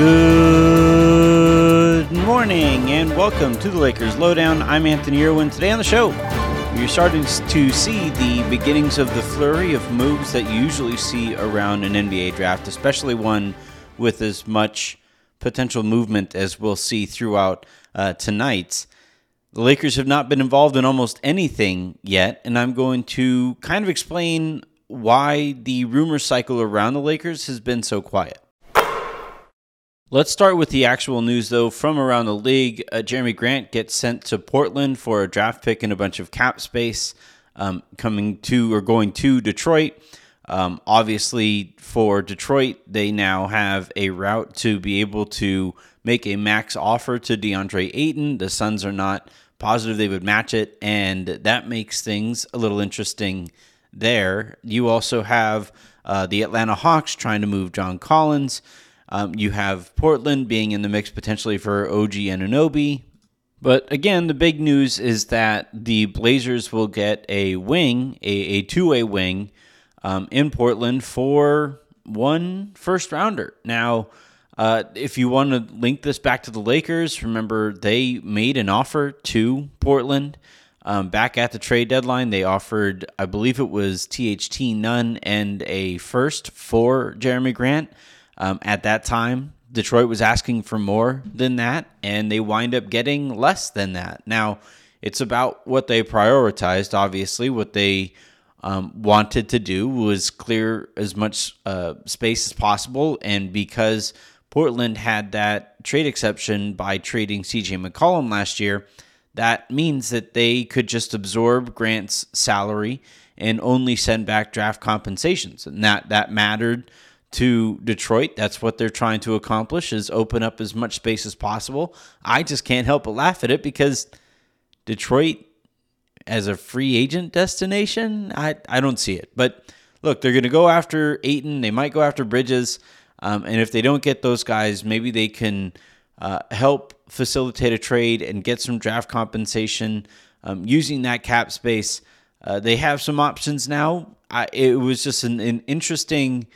Good morning and welcome to the Lakers Lowdown. I'm Anthony Irwin. Today on the show, you're starting to see the beginnings of the flurry of moves that you usually see around an NBA draft, especially one with as much potential movement as we'll see throughout uh. The Lakers have not been involved in almost anything yet, and I'm going to kind of explain why the rumor cycle around the Lakers has been so quiet. Let's start with the actual news, though, from around the league. Uh, Jerami Grant gets sent to Portland for a draft pick and a bunch of cap space um, coming to or going to Detroit. Um, obviously, for Detroit, they now have a route to be able to make a max offer to DeAndre Ayton. The Suns are not positive they would match it, and that makes things a little interesting there. You also have uh, the Atlanta Hawks trying to move John Collins. Um, you have Portland being in the mix potentially for OG Anunoby. But again, the big news is that the Blazers will get a wing, a, a two way wing um, in Portland for one first rounder. Now, uh, if you want to link this back to the Lakers, remember they made an offer to Portland um, back at the trade deadline. They offered, I believe it was THT Nunn and a first for Jerami Grant. Um, at that time, Detroit was asking for more than that, and they wind up getting less than that. Now, it's about what they prioritized, obviously. What they um, wanted to do was clear as much uh, space as possible, and because Portland had that trade exception by trading CJ McCollum last year, that means that they could just absorb Grant's salary and only send back draft compensations. And that, that mattered to Detroit. That's what they're trying to accomplish is open up as much space as possible. I just can't help but laugh at it because Detroit as a free agent destination, I, I don't see it. But look, they're going to go after Ayton. They might go after Bridges. Um, and if they don't get those guys, maybe they can uh, help facilitate a trade and get some draft compensation um, using that cap space. Uh, they have some options now. I, it was just an, an interesting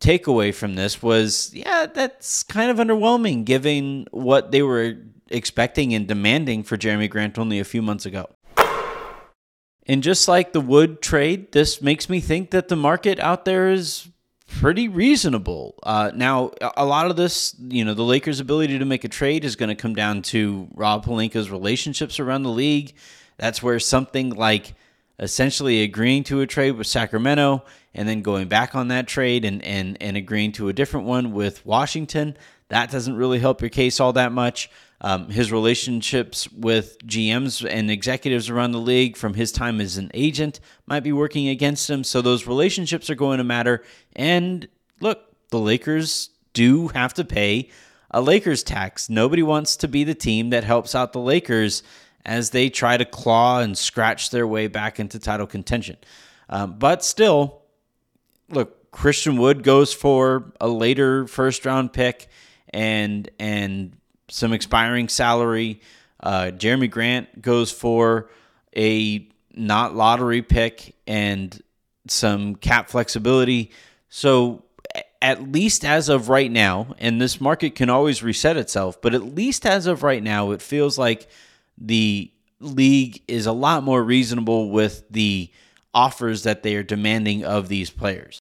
takeaway from this was yeah, that's kind of underwhelming given what they were expecting and demanding for Jerami Grant only a few months ago. And just like the Wood trade, this makes me think that the market out there is pretty reasonable. Uh, now, a lot of this, you know, the Lakers' ability to make a trade is going to come down to Rob Pelinka's relationships around the league. That's where something like essentially agreeing to a trade with Sacramento and then going back on that trade and, and, and agreeing to a different one with Washington. That doesn't really help your case all that much. Um, his relationships with GMs and executives around the league from his time as an agent might be working against him. So those relationships are going to matter. And look, the Lakers do have to pay a Lakers tax. Nobody wants to be the team that helps out the Lakers as they try to claw and scratch their way back into title contention. Um, but still, look, Christian Wood goes for a later first round pick and and some expiring salary. Uh, Jerami Grant goes for a not lottery pick and some cap flexibility. So at least as of right now, and this market can always reset itself, but at least as of right now, it feels like the league is a lot more reasonable with the offers that they are demanding of these players.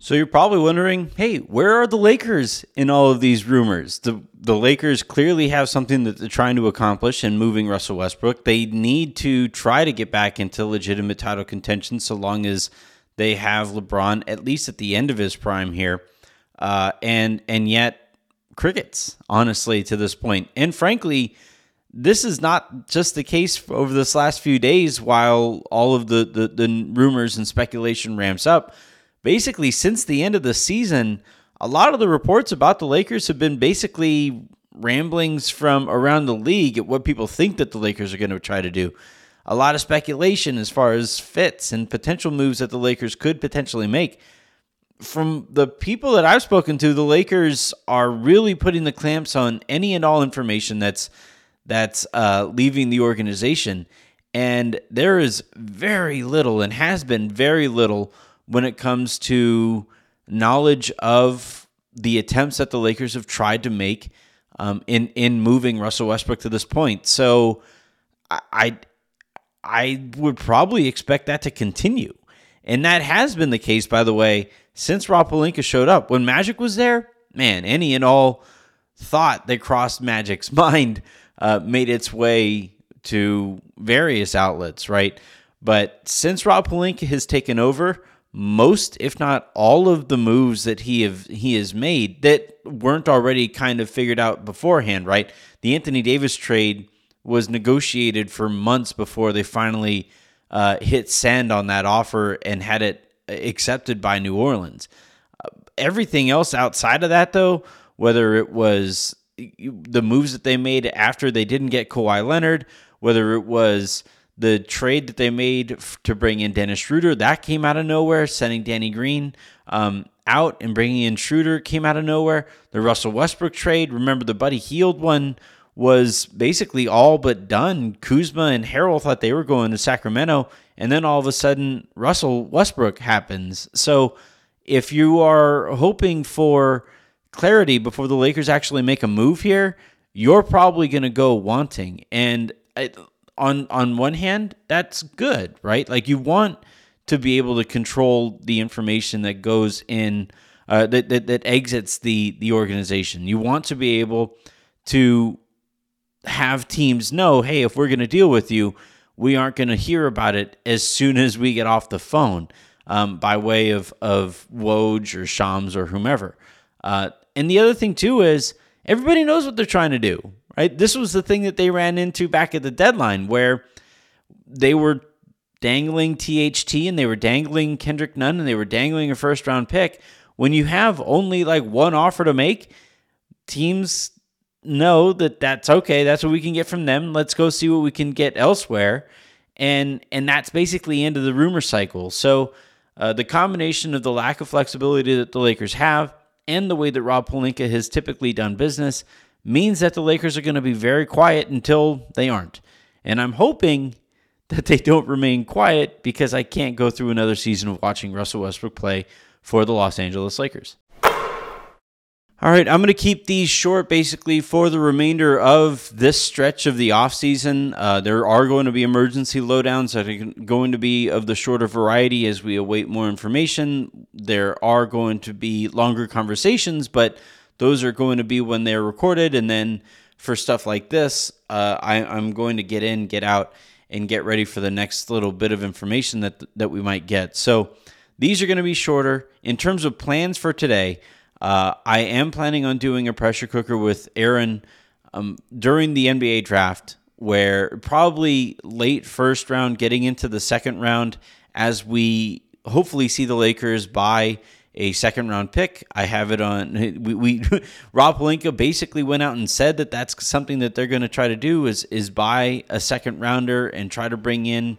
So you're probably wondering, hey, where are the Lakers in all of these rumors? The the Lakers clearly have something that they're trying to accomplish in moving Russell Westbrook. They need to try to get back into legitimate title contention so long as they have LeBron at least at the end of his prime here. Uh, and and yet crickets, honestly, to this point. And frankly, this is not just the case over this last few days while all of the, the, the rumors and speculation ramps up basically since the end of the season, a lot of the reports about the Lakers have been basically ramblings from around the league at what people think that the Lakers are going to try to do. A lot of speculation as far as fits and potential moves that the Lakers could potentially make. From the people that I've spoken to, the Lakers are really putting the clamps on any and all information that's that's uh, leaving the organization, and there is very little and has been very little when it comes to knowledge of the attempts that the Lakers have tried to make um, in in moving Russell Westbrook to this point. So I I would probably expect that to continue, and that has been the case, by the way, since Rob Pelinka showed up. When Magic was there, man, any and all thought that crossed Magic's mind uh, made its way to various outlets, right? But since Rob Pelinka has taken over, most, if not all, of the moves that he have he has made that weren't already kind of figured out beforehand, right? The Anthony Davis trade was negotiated for months before they finally uh, hit send on that offer and had it accepted by New Orleans. Uh, everything else outside of that, though, whether it was the moves that they made after they didn't get Kawhi Leonard, whether it was the trade that they made to bring in Dennis Schroeder, that came out of nowhere, sending Danny Green um, out and bringing in Schroeder came out of nowhere. The Russell Westbrook trade, remember the Buddy Hield one was basically all but done. Kuzma and Harrell thought they were going to Sacramento, and then all of a sudden Russell Westbrook happens. So if you are hoping for clarity before the Lakers actually make a move here, you're probably going to go wanting. And I, on on one hand, that's good, right? Like you want to be able to control the information that goes in uh, that, that that exits the the organization. You want to be able to have teams know, hey, if we're going to deal with you, we aren't going to hear about it as soon as we get off the phone um, by way of of Woj or Shams or whomever. Uh, and the other thing too is everybody knows what they're trying to do, right? This was the thing that they ran into back at the deadline where they were dangling THT and they were dangling Kendrick Nunn and they were dangling a first round pick. When you have only like one offer to make, teams know that that's okay. That's what we can get from them. Let's go see what we can get elsewhere. And and that's basically end of the rumor cycle. So uh, the combination of the lack of flexibility that the Lakers have and the way that Rob Pelinka has typically done business means that the Lakers are going to be very quiet until they aren't. And I'm hoping that they don't remain quiet because I can't go through another season of watching Russell Westbrook play for the Los Angeles Lakers. All right, I'm going to keep these short basically for the remainder of this stretch of the offseason. Uh, there are going to be emergency lowdowns that are going to be of the shorter variety as we await more information. There are going to be longer conversations, but those are going to be when they're recorded. And then for stuff like this, uh, I, I'm going to get in, get out, and get ready for the next little bit of information that that we might get. So these are going to be shorter in terms of plans for today. Uh, I am planning on doing a pressure cooker with Aaron um, during the NBA draft, where probably late first round, getting into the second round, as we hopefully see the Lakers buy a second round pick. I have it on. We, we Rob Pelinka basically went out and said that that's something that they're going to try to do is is buy a second rounder and try to bring in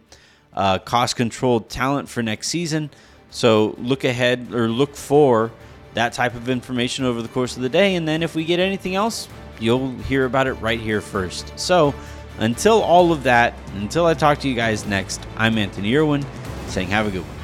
uh, cost controlled talent for next season. So look ahead or look for that type of information over the course of the day. And then if we get anything else, you'll hear about it right here first. So until all of that, until I talk to you guys next, I'm Anthony Irwin saying have a good one.